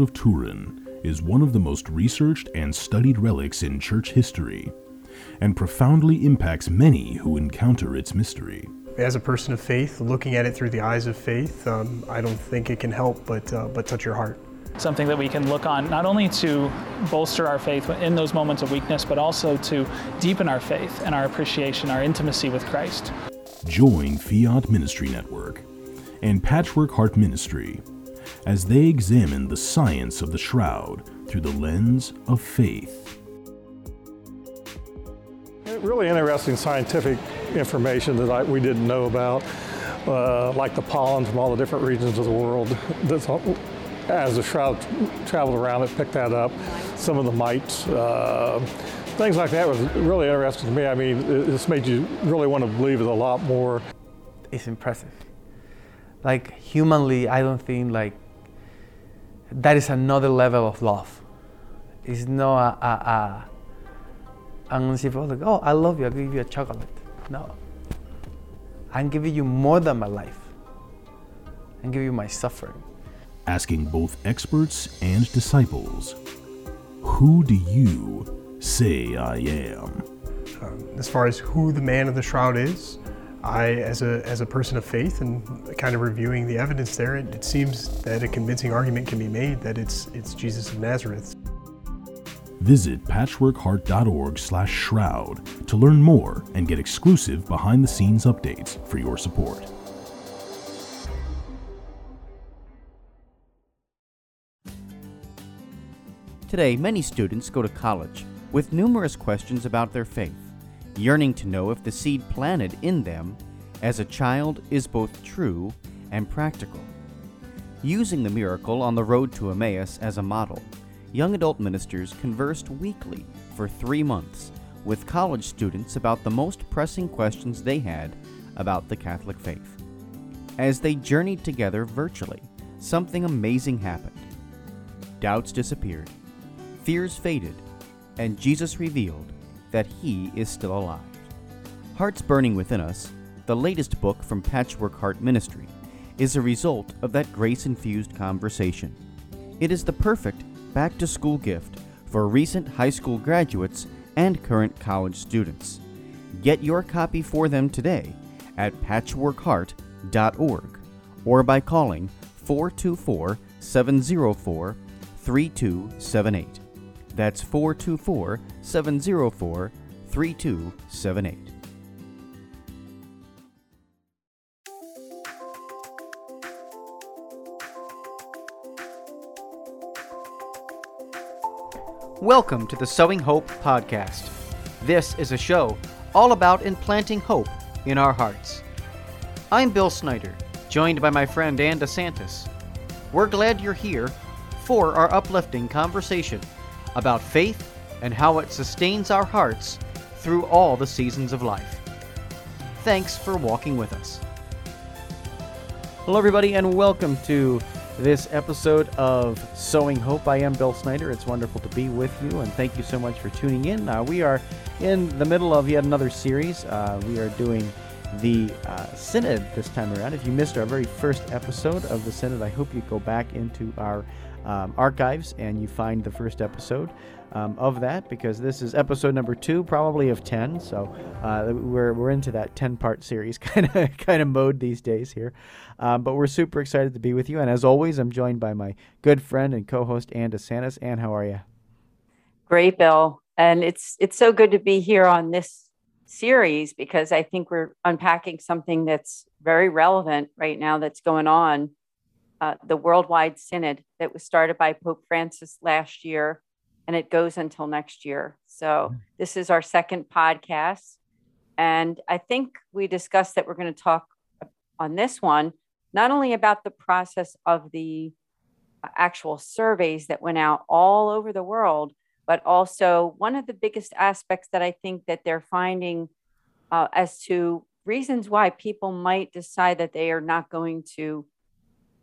The Shroud of Turin is one of the most researched and studied relics in church history, and profoundly impacts many who encounter its mystery. As a person of faith, looking at it through the eyes of faith, um, I don't think it can help but, uh, but touch your heart. Something that we can look on not only to bolster our faith in those moments of weakness, but also to deepen our faith and our appreciation, our intimacy with Christ. Join Fiat Ministry Network and Patchwork Heart Ministry as they examine the science of the shroud through the lens of faith. Really interesting scientific information that I, we didn't know about, uh, like the pollen from all the different regions of the world. That's all, as the shroud traveled around, it picked that up. Some of the mites, uh, things like that was really interesting to me. I mean, it, this made you really want to believe it a lot more. It's impressive. Like humanly, I don't think like that is another level of love. It's not a, a, a uncivil like, oh, I love you, I'll give you a chocolate. No. I'm giving you more than my life. I'm giving you my suffering. Asking both experts and disciples, who do you say I am? Um, as far as who the man of the shroud is, I, as a, as a person of faith and kind of reviewing the evidence there, it, it seems that a convincing argument can be made that it's, it's Jesus of Nazareth. Visit patchworkheart.org slash shroud to learn more and get exclusive behind-the-scenes updates for your support. Today, many students go to college with numerous questions about their faith, yearning to know if the seed planted in them as a child is both true and practical. Using the miracle on the road to Emmaus as a model, young adult ministers conversed weekly for three months with college students about the most pressing questions they had about the Catholic faith. As they journeyed together virtually, something amazing happened. Doubts disappeared, fears faded, and Jesus revealed that He is still alive. Hearts Burning Within Us, the latest book from Patchwork Heart Ministry, is a result of that grace infused conversation. It is the perfect back to school gift for recent high school graduates and current college students. Get your copy for them today at patchworkheart.org or by calling 424 704 3278. That's 424 704 3278. Welcome to the Sowing Hope podcast. This is a show all about implanting hope in our hearts. I'm Bill Snyder, joined by my friend Ann DeSantis. We're glad you're here for our uplifting conversation about faith and how it sustains our hearts through all the seasons of life. Thanks for walking with us. Hello, everybody, and welcome to this episode of Sowing Hope. I am Bill Snyder. It's wonderful to be with you, and thank you so much for tuning in. Uh, we are in the middle of yet another series. Uh, we are doing the uh, Synod this time around. If you missed our very first episode of the Synod, I hope you go back into our um, archives and you find the first episode um, of that because this is episode number two, probably of ten. So uh, we're we're into that ten part series kind of kind of mode these days here. Um, but we're super excited to be with you, and as always, I'm joined by my good friend and co-host Ann DeSantis. Ann, how are you? Great, Bill, and it's it's so good to be here on this series because I think we're unpacking something that's very relevant right now that's going on. Uh, the Worldwide Synod that was started by Pope Francis last year and it goes until next year. So mm-hmm. this is our second podcast. And I think we discussed that we're going to talk on this one, not only about the process of the actual surveys that went out all over the world, but also one of the biggest aspects that I think that they're finding uh, as to reasons why people might decide that they are not going to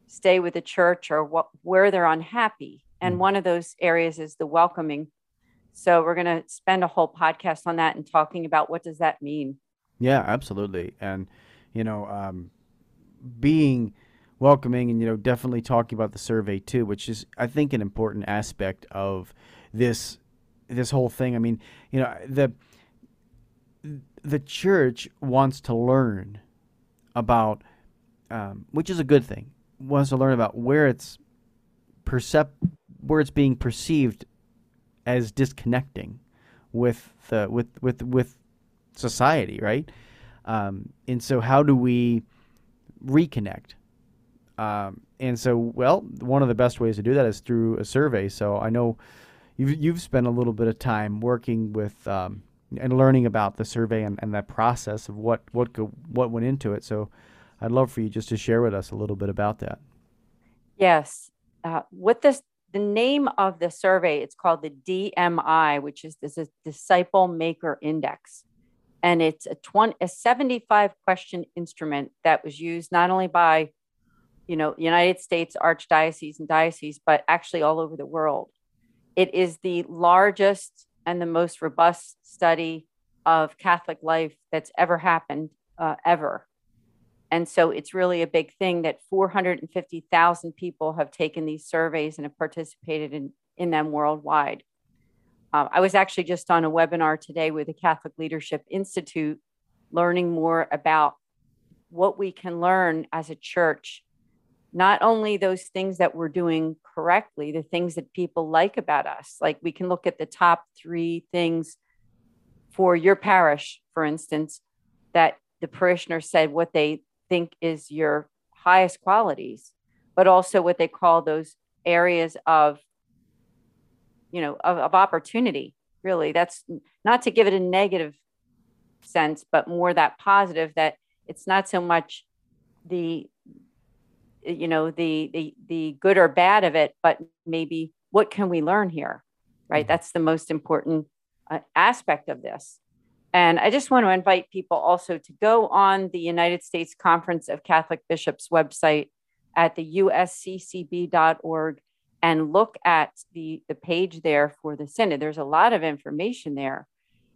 stay with the church or what where they're unhappy and mm. one of those areas is the welcoming. So we're going to spend a whole podcast on that and talking about what does that mean. Yeah, absolutely. And, you know, um, being welcoming and you know definitely talking about the survey too, which is I think an important aspect of this this whole thing. I mean, you know, the the church wants to learn about, um, which is a good thing, wants to learn about where it's percep where it's being perceived as disconnecting with the with with with society, right? Um, and so, how do we reconnect? Um, and so, well, one of the best ways to do that is through a survey. So I know you've you've spent a little bit of time working with um, and learning about the survey and, and that process of what what go, what went into it. So I'd love for you just to share with us a little bit about that. Yes, uh, what this the name of the survey it's called the DMI, which is this is Disciple Maker Index, and it's a 20 a 75 question instrument that was used not only by you know United States archdiocese and diocese, but actually all over the world. It is the largest and the most robust study of Catholic life that's ever happened, uh, ever. And so it's really a big thing that 450,000 people have taken these surveys and have participated in, in them worldwide. Uh, I was actually just on a webinar today with the Catholic Leadership Institute, learning more about what we can learn as a church not only those things that we're doing correctly, the things that people like about us. Like we can look at the top three things for your parish, for instance, that the parishioner said what they think is your highest qualities, but also what they call those areas of, you know, of, of opportunity. Really, that's not to give it a negative sense, but more that positive that it's not so much the you know the the the good or bad of it but maybe what can we learn here right mm-hmm. that's the most important uh, aspect of this and i just want to invite people also to go on the united states conference of catholic bishops website at the usccb.org and look at the the page there for the synod. There's a lot of information there.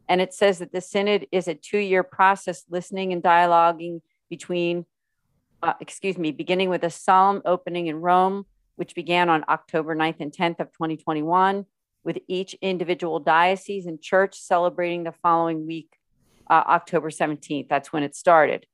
And it says that the synod is a two-year process listening and dialoguing between uh, excuse me, beginning with a solemn opening in Rome, which began on October 9th and 10th of 2021, with each individual diocese and church celebrating the following week, uh, October 17th. That's when it started.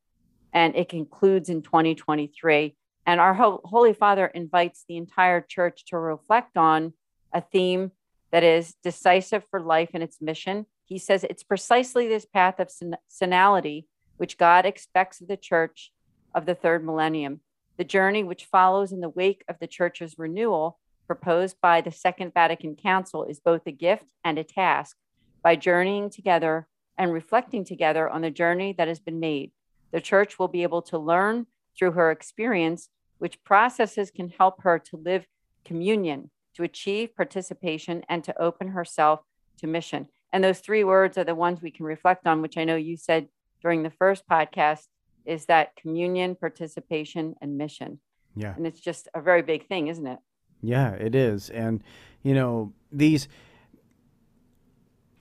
And it concludes in 2023. And our Ho- Holy Father invites the entire church to reflect on a theme that is decisive for life and its mission. He says it's precisely this path of synodality which God expects of the church of the third millennium, the journey which follows in the wake of the church's renewal proposed by the Second Vatican Council is both a gift and a task. By journeying together and reflecting together on the journey that has been made, the church will be able to learn through her experience which processes can help her to live communion, to achieve participation, and to open herself to mission. And those three words are the ones we can reflect on, which I know you said during the first podcast is that communion, participation, and mission. Yeah. And it's just a very big thing, isn't it? Yeah, it is. And, you know, these,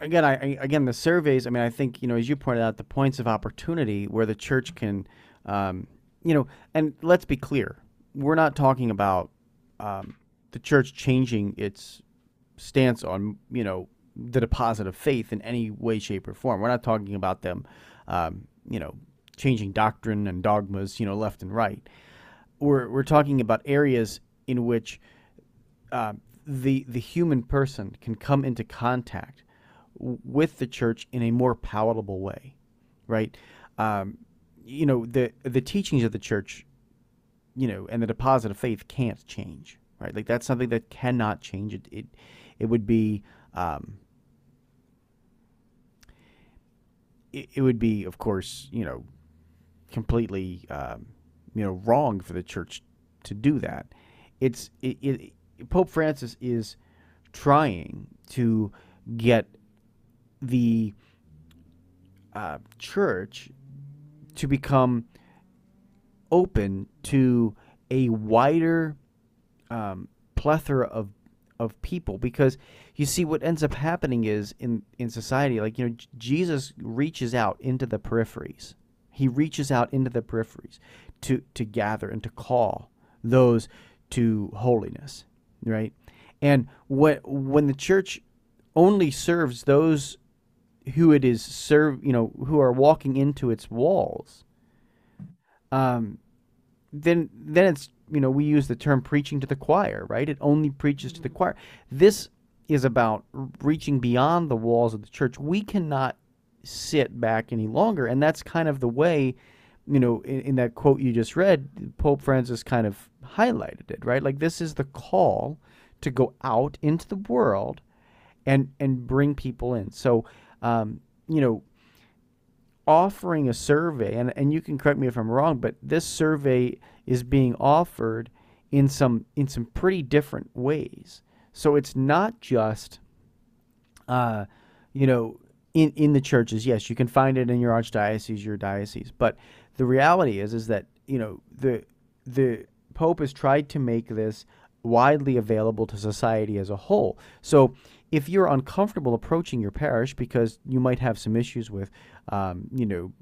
again, I, again, the surveys, I mean, I think, you know, as you pointed out, the points of opportunity where the church can, um, you know, and let's be clear, we're not talking about um, the church changing its stance on, you know, the deposit of faith in any way, shape, or form. We're not talking about them, um, you know, changing doctrine and dogmas, you know, left and right. We're we're talking about areas in which uh, the the human person can come into contact with the church in a more palatable way, right? Um, you know, the the teachings of the church, you know, and the deposit of faith can't change, right? Like that's something that cannot change. It it, it would be um, it, it would be, of course, you know, completely um, you know wrong for the church to do that. It's it, it, Pope Francis is trying to get the uh, church to become open to a wider um, plethora of of people because you see what ends up happening is in in society like you know Jesus reaches out into the peripheries. He reaches out into the peripheries to, to gather and to call those to holiness, right? And when when the church only serves those who it is serve, you know, who are walking into its walls, um, then then it's you know we use the term preaching to the choir, right? It only preaches to the choir. This is about reaching beyond the walls of the church. We cannot sit back any longer, and that's kind of the way, you know, in, in that quote you just read, Pope Francis kind of highlighted it, right? Like this is the call to go out into the world and and bring people in. So, um, you know, offering a survey, and, and you can correct me if I'm wrong, but this survey is being offered in some in some pretty different ways. So it's not just, uh, you know, in in the churches. Yes, you can find it in your archdiocese, your diocese, but the reality is is that you know the the Pope has tried to make this widely available to society as a whole. So if you're uncomfortable approaching your parish because you might have some issues with, um, you know,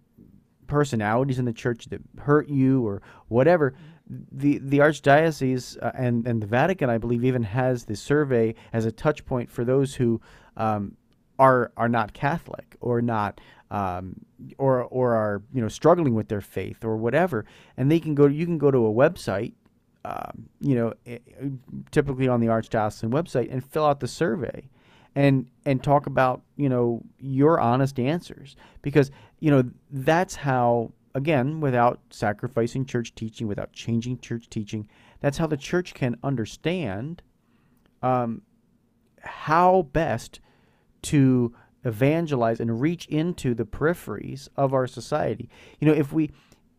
personalities in the church that hurt you or whatever, the the archdiocese uh, and and the Vatican, I believe, even has the survey as a touch point for those who um, are are not Catholic or not um, or or are you know struggling with their faith or whatever, and they can go. You can go to a website um, you know, typically on the Archdiocesan website and fill out the survey and and talk about you know your honest answers because you know that's how again without sacrificing church teaching without changing church teaching that's how the church can understand um, how best to evangelize and reach into the peripheries of our society you know if we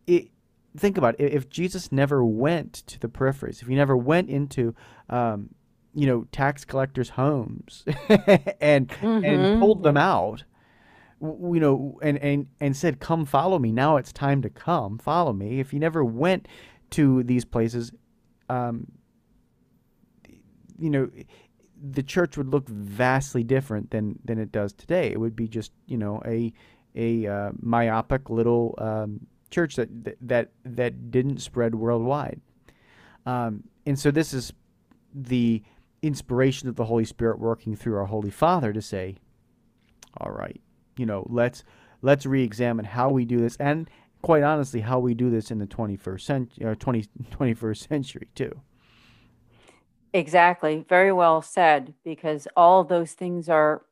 it, think about it, if Jesus never went to the peripheries, if he never went into, um, you know, tax collectors' homes and mm-hmm. and pulled them out, you know, and, and and said, "Come, follow me." Now it's time to come, follow me. If he never went to these places, um, you know, the church would look vastly different than than it does today. It would be just you know a a uh, myopic little um, church that that that didn't spread worldwide. Um, and so this is the inspiration of the Holy Spirit working through our Holy Father to say, all right, you know, let's let's re-examine how we do this and quite honestly how we do this in the 21st century or 20, 21st century too. Exactly. Very well said because all those things are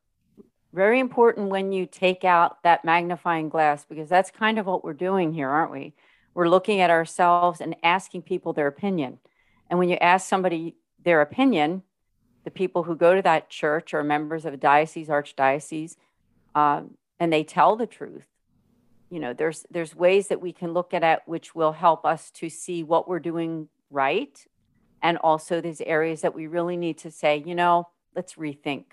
very important when you take out that magnifying glass because that's kind of what we're doing here, aren't we? We're looking at ourselves and asking people their opinion. And when you ask somebody their opinion, the people who go to that church are members of a diocese, archdiocese, um, and they tell the truth. You know, there's there's ways that we can look at it which will help us to see what we're doing right, and also these areas that we really need to say, you know, let's rethink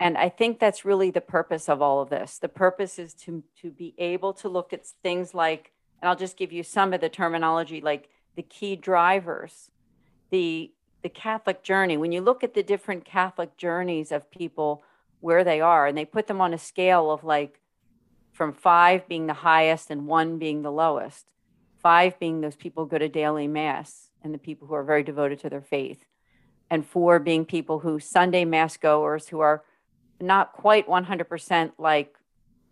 and I think that's really the purpose of all of this. The purpose is to, to be able to look at things like, and I'll just give you some of the terminology, like the key drivers, the, the Catholic journey. When you look at the different Catholic journeys of people, where they are, and they put them on a scale of like from five being the highest and one being the lowest, five being those people go to daily mass and the people who are very devoted to their faith, and four being people who Sunday mass goers who are not quite 100% like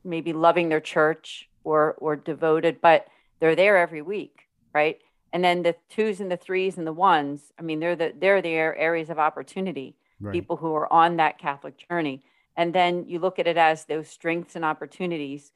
maybe loving their church or or devoted, but they're there every week, right? And then the twos and the threes and the ones, I mean, they're the they're the areas of opportunity. Right. People who are on that Catholic journey, and then you look at it as those strengths and opportunities,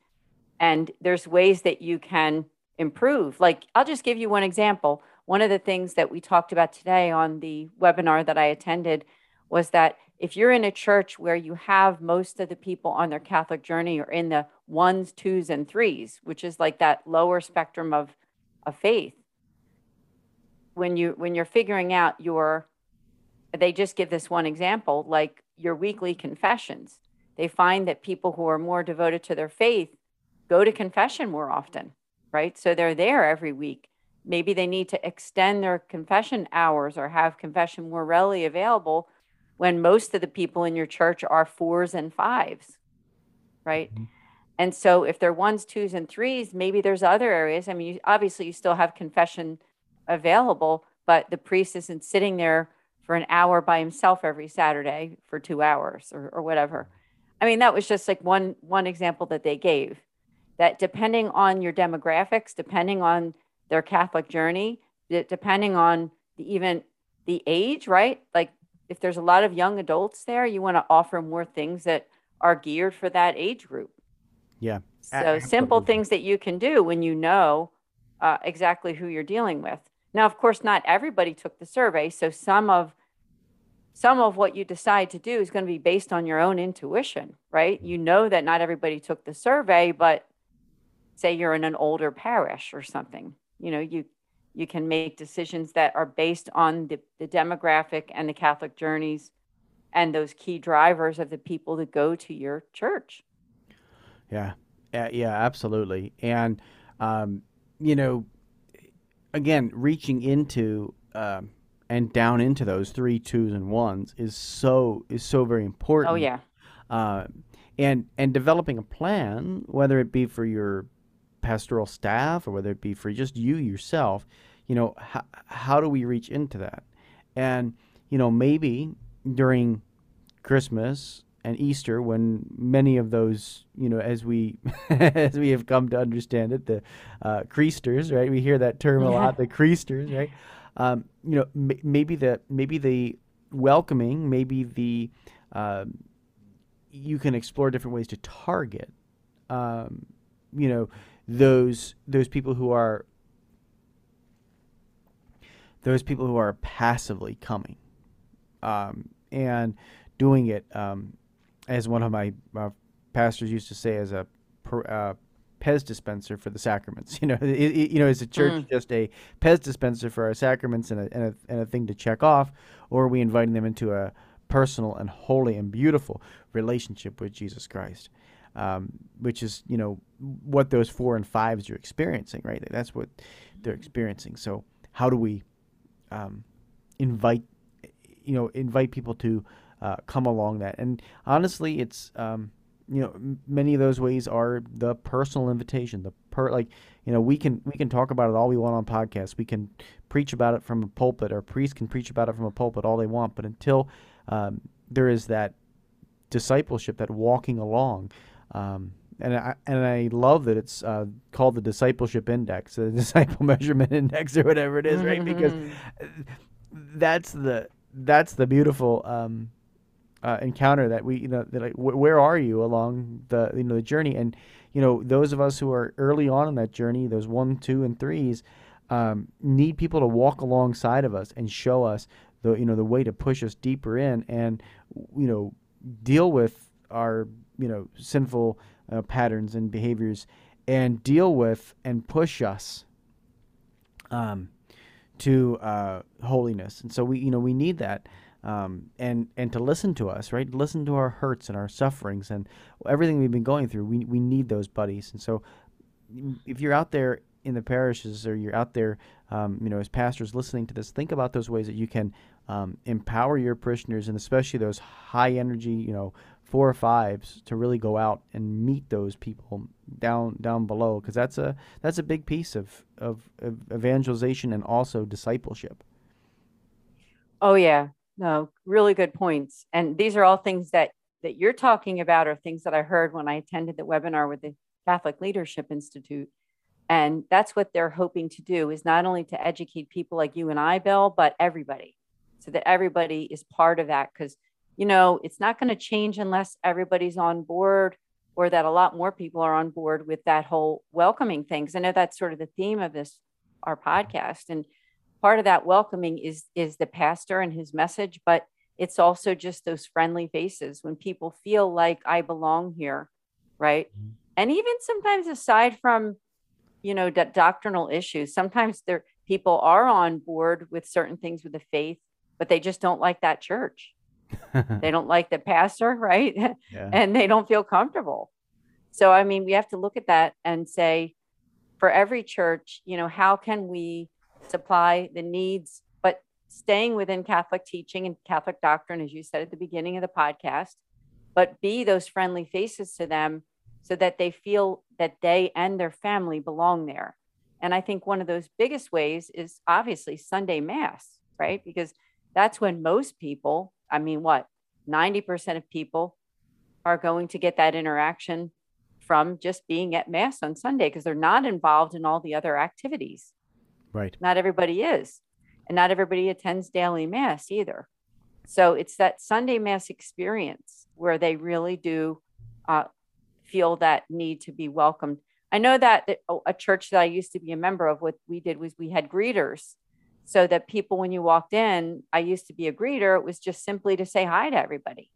and there's ways that you can improve. Like I'll just give you one example. One of the things that we talked about today on the webinar that I attended was that if you're in a church where you have most of the people on their Catholic journey or in the ones, twos, and threes, which is like that lower spectrum of, of faith, when you when you're figuring out your they just give this one example, like your weekly confessions. They find that people who are more devoted to their faith go to confession more often, right? So they're there every week. Maybe they need to extend their confession hours or have confession more readily available when most of the people in your church are fours and fives, right? Mm-hmm. And so if they're ones, twos, and threes, maybe there's other areas. I mean, you, obviously, you still have confession available, but the priest isn't sitting there for an hour by himself every Saturday for two hours or, or whatever. I mean, that was just like one one example that they gave. That depending on your demographics, depending on their Catholic journey, depending on the, even the age, right? Like if there's a lot of young adults there, you want to offer more things that are geared for that age group. Yeah. So simple things that you can do when you know uh, exactly who you're dealing with. Now, of course, not everybody took the survey, so some of some of what you decide to do is going to be based on your own intuition, right? You know that not everybody took the survey, but say you're in an older parish or something, you know, you you can make decisions that are based on the, the demographic and the Catholic journeys and those key drivers of the people that go to your church. Yeah, uh, yeah, absolutely. And um, you know, again, reaching into um, and down into those three twos and ones is so is so very important. Oh yeah. Uh, and and developing a plan, whether it be for your pastoral staff or whether it be for just you yourself, you know, how, how do we reach into that? And you know, maybe during Christmas and Easter, when many of those, you know, as we as we have come to understand it, the uh, creasters, right? We hear that term a lot, the creasters, right? Um, you know, m- maybe the maybe the welcoming, maybe the uh, you can explore different ways to target, um, you know, those those people who are those people who are passively coming, um, and doing it um, as one of my uh, pastors used to say, as a uh, Pez dispenser for the sacraments. You know, it, it, you know, is the church mm. just a Pez dispenser for our sacraments and a, and a, and a thing to check off, or are we inviting them into a personal and holy and beautiful relationship with Jesus Christ? Um, which is, you know, what those four and fives are experiencing, right? That's what they're experiencing. So, how do we um, invite, you know, invite people to uh, come along that. And honestly, it's um, you know many of those ways are the personal invitation. The per like you know we can we can talk about it all we want on podcasts. We can preach about it from a pulpit, or priests can preach about it from a pulpit all they want. But until um, there is that discipleship, that walking along. Um, and I and I love that it's uh, called the discipleship index, the disciple measurement index, or whatever it is, right? Because that's the that's the beautiful um, uh, encounter that we you know that like wh- where are you along the you know the journey and you know those of us who are early on in that journey those one two and threes um, need people to walk alongside of us and show us the you know the way to push us deeper in and you know deal with our you know sinful uh, patterns and behaviors and deal with and push us um, to uh, holiness and so we you know we need that um, and and to listen to us, right? Listen to our hurts and our sufferings and everything we've been going through. We we need those buddies. And so, if you're out there in the parishes or you're out there, um, you know, as pastors listening to this, think about those ways that you can um, empower your parishioners and especially those high energy, you know, four or fives to really go out and meet those people down down below because that's a that's a big piece of, of, of evangelization and also discipleship. Oh yeah, no, really good points. And these are all things that that you're talking about are things that I heard when I attended the webinar with the Catholic Leadership Institute. And that's what they're hoping to do is not only to educate people like you and I, Bill, but everybody, so that everybody is part of that. Because, you know, it's not going to change unless everybody's on board or that a lot more people are on board with that whole welcoming things. I know that's sort of the theme of this, our podcast. And part of that welcoming is is the pastor and his message but it's also just those friendly faces when people feel like i belong here right mm-hmm. and even sometimes aside from you know d- doctrinal issues sometimes there people are on board with certain things with the faith but they just don't like that church they don't like the pastor right yeah. and they don't feel comfortable so i mean we have to look at that and say for every church you know how can we supply the needs, but staying within Catholic teaching and Catholic doctrine, as you said at the beginning of the podcast, but be those friendly faces to them so that they feel that they and their family belong there. And I think one of those biggest ways is obviously Sunday Mass, right? Because that's when most people, I mean, what, 90% of people are going to get that interaction from just being at Mass on Sunday because they're not involved in all the other activities. Right. Not everybody is. And not everybody attends daily Mass either. So it's that Sunday Mass experience where they really do uh, feel that need to be welcomed. I know that a church that I used to be a member of, what we did was we had greeters so that people, when you walked in, I used to be a greeter, it was just simply to say hi to everybody.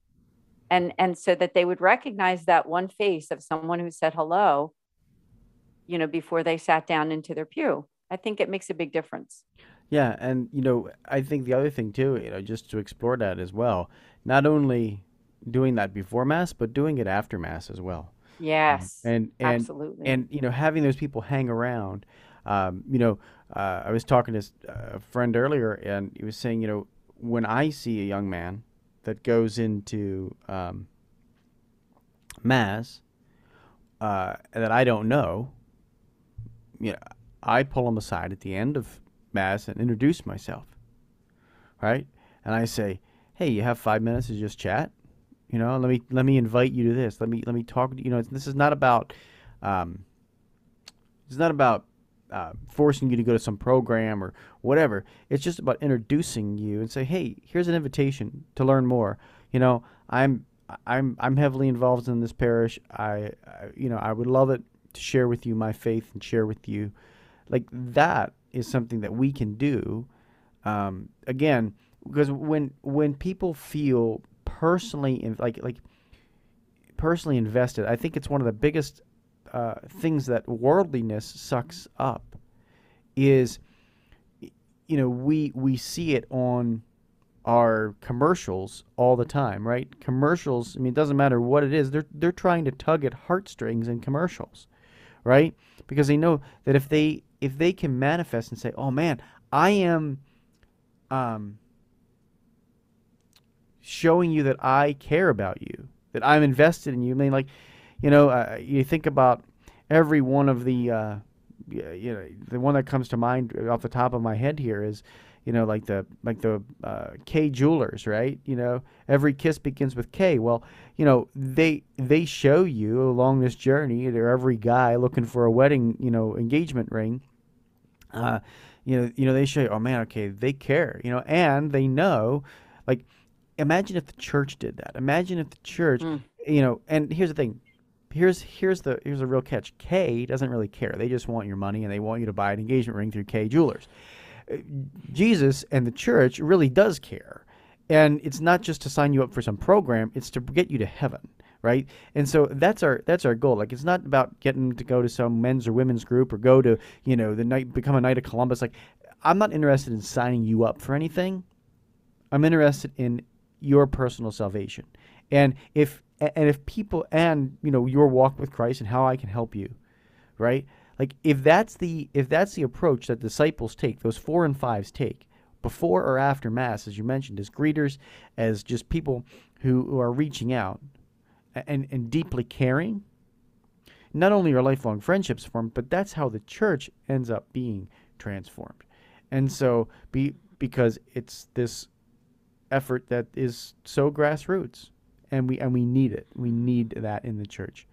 And, and so that they would recognize that one face of someone who said hello, you know, before they sat down into their pew. I think it makes a big difference. Yeah, and you know, I think the other thing too, you know, just to explore that as well, not only doing that before mass, but doing it after mass as well. Yes. Um, and and absolutely. and you know, having those people hang around. Um, you know, uh, I was talking to a friend earlier, and he was saying, you know, when I see a young man that goes into um, mass uh, that I don't know, you know, I pull him aside at the end of mass and introduce myself, right? And I say, "Hey, you have five minutes to just chat." You know, let me let me invite you to this. Let me let me talk. You know, this is not about um, it's not about uh, forcing you to go to some program or whatever. It's just about introducing you and say, hey, here's an invitation to learn more. You know, I'm I'm I'm heavily involved in this parish. I, I you know I would love it to share with you my faith and share with you, like that is something that we can do. Um, again, because when when people feel personally in, like like personally invested, I think it's one of the biggest uh, things that worldliness sucks up. Is you know we we see it on our commercials all the time, right? Commercials. I mean, it doesn't matter what it is. They're they're trying to tug at heartstrings in commercials, right? Because they know that if they if they can manifest and say, "Oh man, I am," um, showing you that I care about you, that I'm invested in you. I mean, like, you know, uh, you think about every one of the, uh, you know, the one that comes to mind off the top of my head here is, you know, like the like the uh, Kay Jewelers, right? You know, every kiss begins with Kay. Well, you know, they they show you along this journey. They're every guy looking for a wedding, you know, engagement ring. Uh, you know, you know, they show you, oh man, okay, they care, you know, and they know, like imagine if the church did that. Imagine if the church, mm. you know, and here's the thing. Here's here's the here's the real catch. Kay doesn't really care. They just want your money and they want you to buy an engagement ring through Kay Jewelers. Uh, Jesus and the church really does care. And it's not just to sign you up for some program, it's to get you to heaven, right? And so that's our that's our goal. Like it's not about getting to go to some men's or women's group or go to, you know, the night become a knight of Columbus. Like I'm not interested in signing you up for anything. I'm interested in your personal salvation. And if and if people and you know your walk with Christ and how I can help you, right? Like if that's the if that's the approach that disciples take, those four and fives take, before or after mass, as you mentioned, as greeters, as just people who, who are reaching out and, and deeply caring, not only are lifelong friendships formed, but that's how the church ends up being transformed. And so be because it's this effort that is so grassroots, and we and we need it. We need that in the church.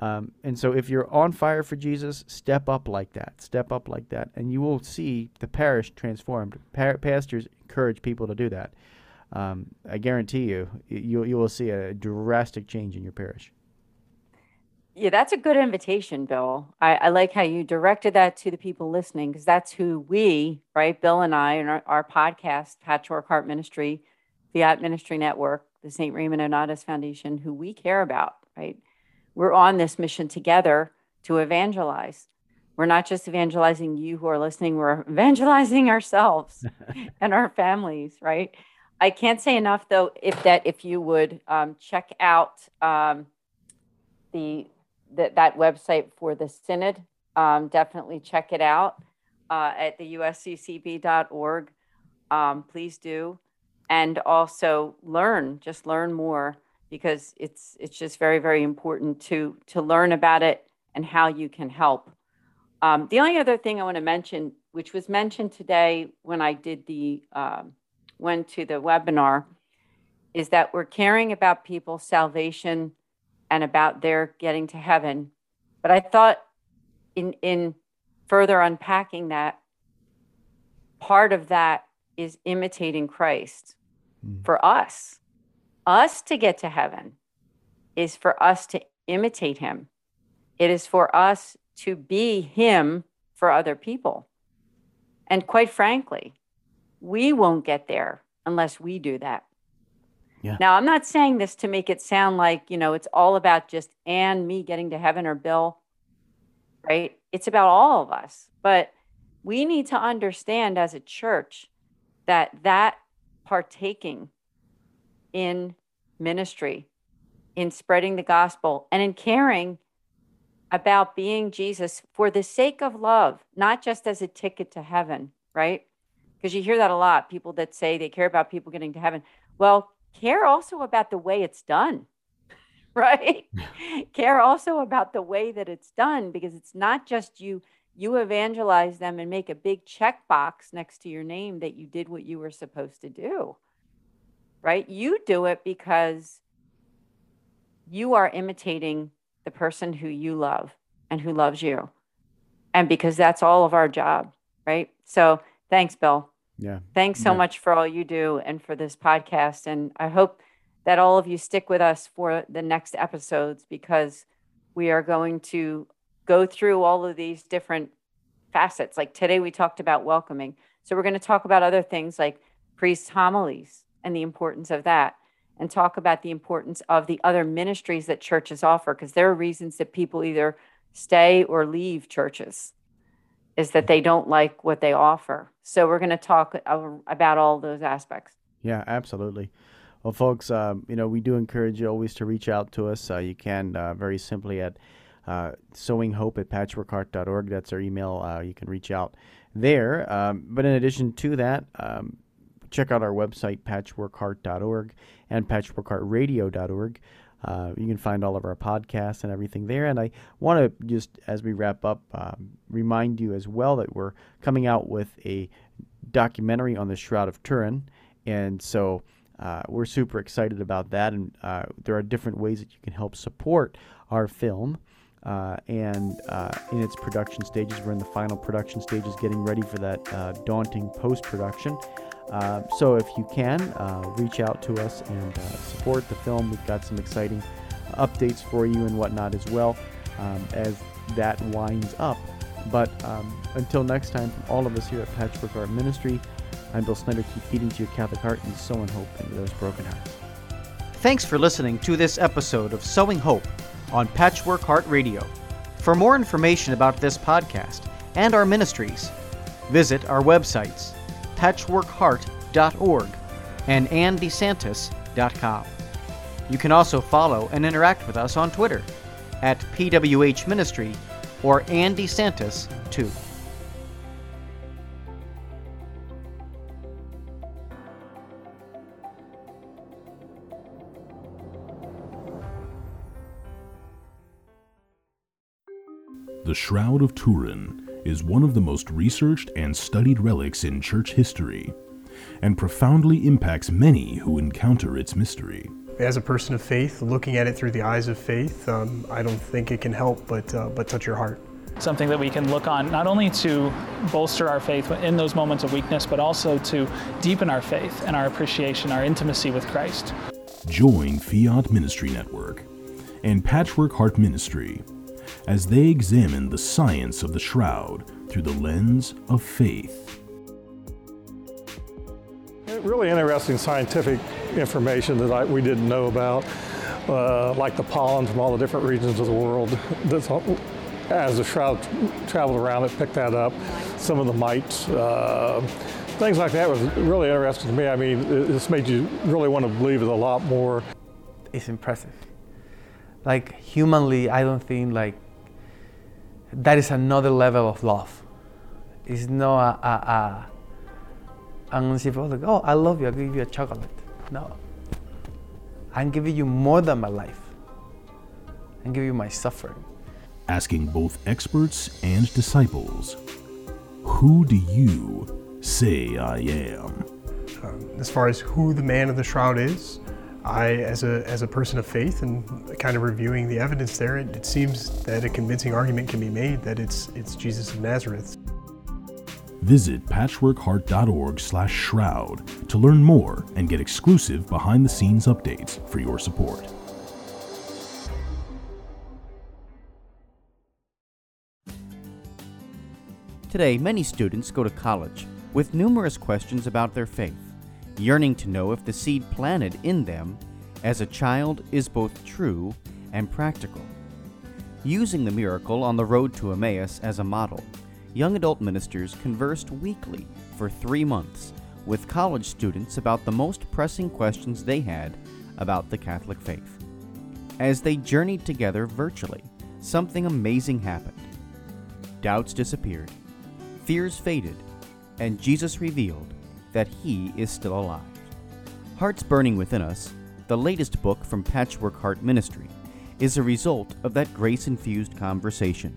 Um, and so, if you're on fire for Jesus, step up like that. Step up like that, and you will see the parish transformed. Pa- pastors encourage people to do that. Um, I guarantee you, you you will see a drastic change in your parish. Yeah, that's a good invitation, Bill. I, I like how you directed that to the people listening because that's who we, right, Bill and I, and our, our podcast, Patchwork Heart Ministry, Fiat Ministry Network, the St. Raymond Nonnatus Foundation, who we care about, right? We're on this mission together to evangelize. We're not just evangelizing you who are listening, we're evangelizing ourselves and our families, right? I can't say enough though, if that if you would um, check out um, the, the, that website for the synod, um, definitely check it out uh, at the usccb.org. Um, please do and also learn just learn more because it's it's just very very important to to learn about it and how you can help Um, the only other thing I want to mention, which was mentioned today when I did the um, went to the webinar, is that we're caring about people's salvation and about their getting to heaven. But I thought in in further unpacking that, part of that is imitating Christ mm. for us. Us to get to heaven is for us to imitate him. It is for us to be him for other people. And quite frankly, we won't get there unless we do that. Yeah. Now, I'm not saying this to make it sound like, you know, it's all about just and me getting to heaven or Bill, right? It's about all of us. But we need to understand as a church that that partaking in ministry, in spreading the gospel, and in caring about being Jesus for the sake of love, not just as a ticket to heaven, right? Because you hear that a lot people that say they care about people getting to heaven. Well, care also about the way it's done, right? Care also about the way that it's done because it's not just you you evangelize them and make a big check box next to your name that you did what you were supposed to do. Right? You do it because you are imitating the person who you love and who loves you. And because that's all of our job, right? So thanks, Bill. Yeah. Thanks so yeah. much for all you do and for this podcast. And I hope that all of you stick with us for the next episodes because we are going to go through all of these different facets. Like today, we talked about welcoming. So we're going to talk about other things like priest homilies and the importance of that, and talk about the importance of the other ministries that churches offer, because there are reasons that people either stay or leave churches is that they don't like what they offer. So we're going to talk about all those aspects. Yeah, absolutely. Well, folks, um, you know, we do encourage you always to reach out to us. Uh, you can uh, very simply at uh, sowinghope at patchworkheart.org. That's our email. Uh, you can reach out there. Um, but in addition to that, um, check out our website, patchworkheart.org and patchworkheartradio.org. Uh, you can find all of our podcasts and everything there. And I want to just, as we wrap up, um, remind you as well that we're coming out with a documentary on the Shroud of Turin. And so uh, we're super excited about that. And uh, there are different ways that you can help support our film. Uh, and uh, in its production stages, we're in the final production stages, getting ready for that uh, daunting post production. Uh, so if you can, uh, reach out to us and uh, support the film. We've got some exciting updates for you and whatnot as well um, as that winds up. But um, until next time, from all of us here at Patchwork Heart Ministry, I'm Bill Snyder. Keep feeding to your Catholic heart and sowing hope into those broken hearts. Thanks for listening to this episode of Sowing Hope on Patchwork Heart Radio. For more information about this podcast and our ministries, visit our websites patchworkheart.org and andesantis.com. You can also follow and interact with us on Twitter at PWH Ministry or Andy Santis 2. The Shroud of Turin is one of the most researched and studied relics in church history, and profoundly impacts many who encounter its mystery. As a person of faith, looking at it through the eyes of faith, um, I don't think it can help but, uh, but touch your heart. Something that we can look on not only to bolster our faith in those moments of weakness, but also to deepen our faith and our appreciation, our intimacy with Christ. Join Fiat Ministry Network and Patchwork Heart Ministry as they examine the science of the shroud through the lens of faith. Really interesting scientific information that I, we didn't know about, uh, like the pollen from all the different regions of the world. That's, as the shroud traveled around, it picked that up. Some of the mites, uh, things like that was really interesting to me. I mean, this made you really want to believe it a lot more. It's impressive. Like humanly, I don't think like that is another level of love. It's not a, a, a and people like, oh, I love you, I'll give you a chocolate. No. I'm giving you more than my life. I'm giving you my suffering. asking both experts and disciples, Who do you say I am? Um, as far as who the man of the shroud is, I, as a, as a person of faith and kind of reviewing the evidence there, it, it seems that a convincing argument can be made that it's, it's Jesus of Nazareth. Visit patchworkheart.org slash shroud to learn more and get exclusive behind-the-scenes updates for your support. Today, many students go to college with numerous questions about their faith, yearning to know if the seed planted in them as a child is both true and practical. Using the miracle on the road to Emmaus as a model, young adult ministers conversed weekly for three months with college students about the most pressing questions they had about the Catholic faith. As they journeyed together virtually, something amazing happened. Doubts disappeared, fears faded, and Jesus revealed that He is still alive. Hearts Burning Within Us, the latest book from Patchwork Heart Ministry, is a result of that grace infused conversation.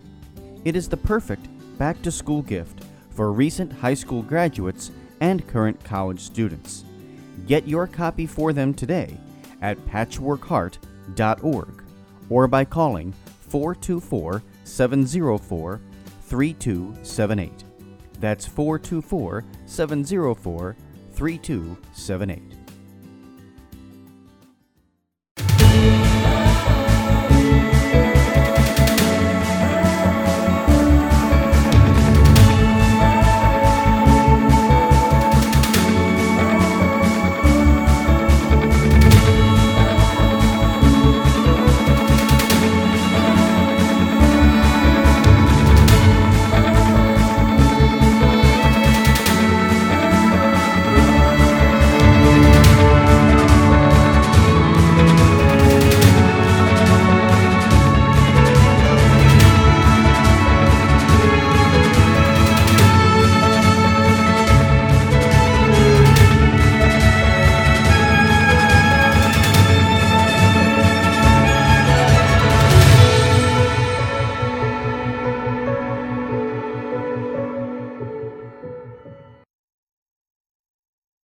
It is the perfect back to school gift for recent high school graduates and current college students. Get your copy for them today at patchworkheart.org or by calling 424 704 3278. That's 424 704 3278.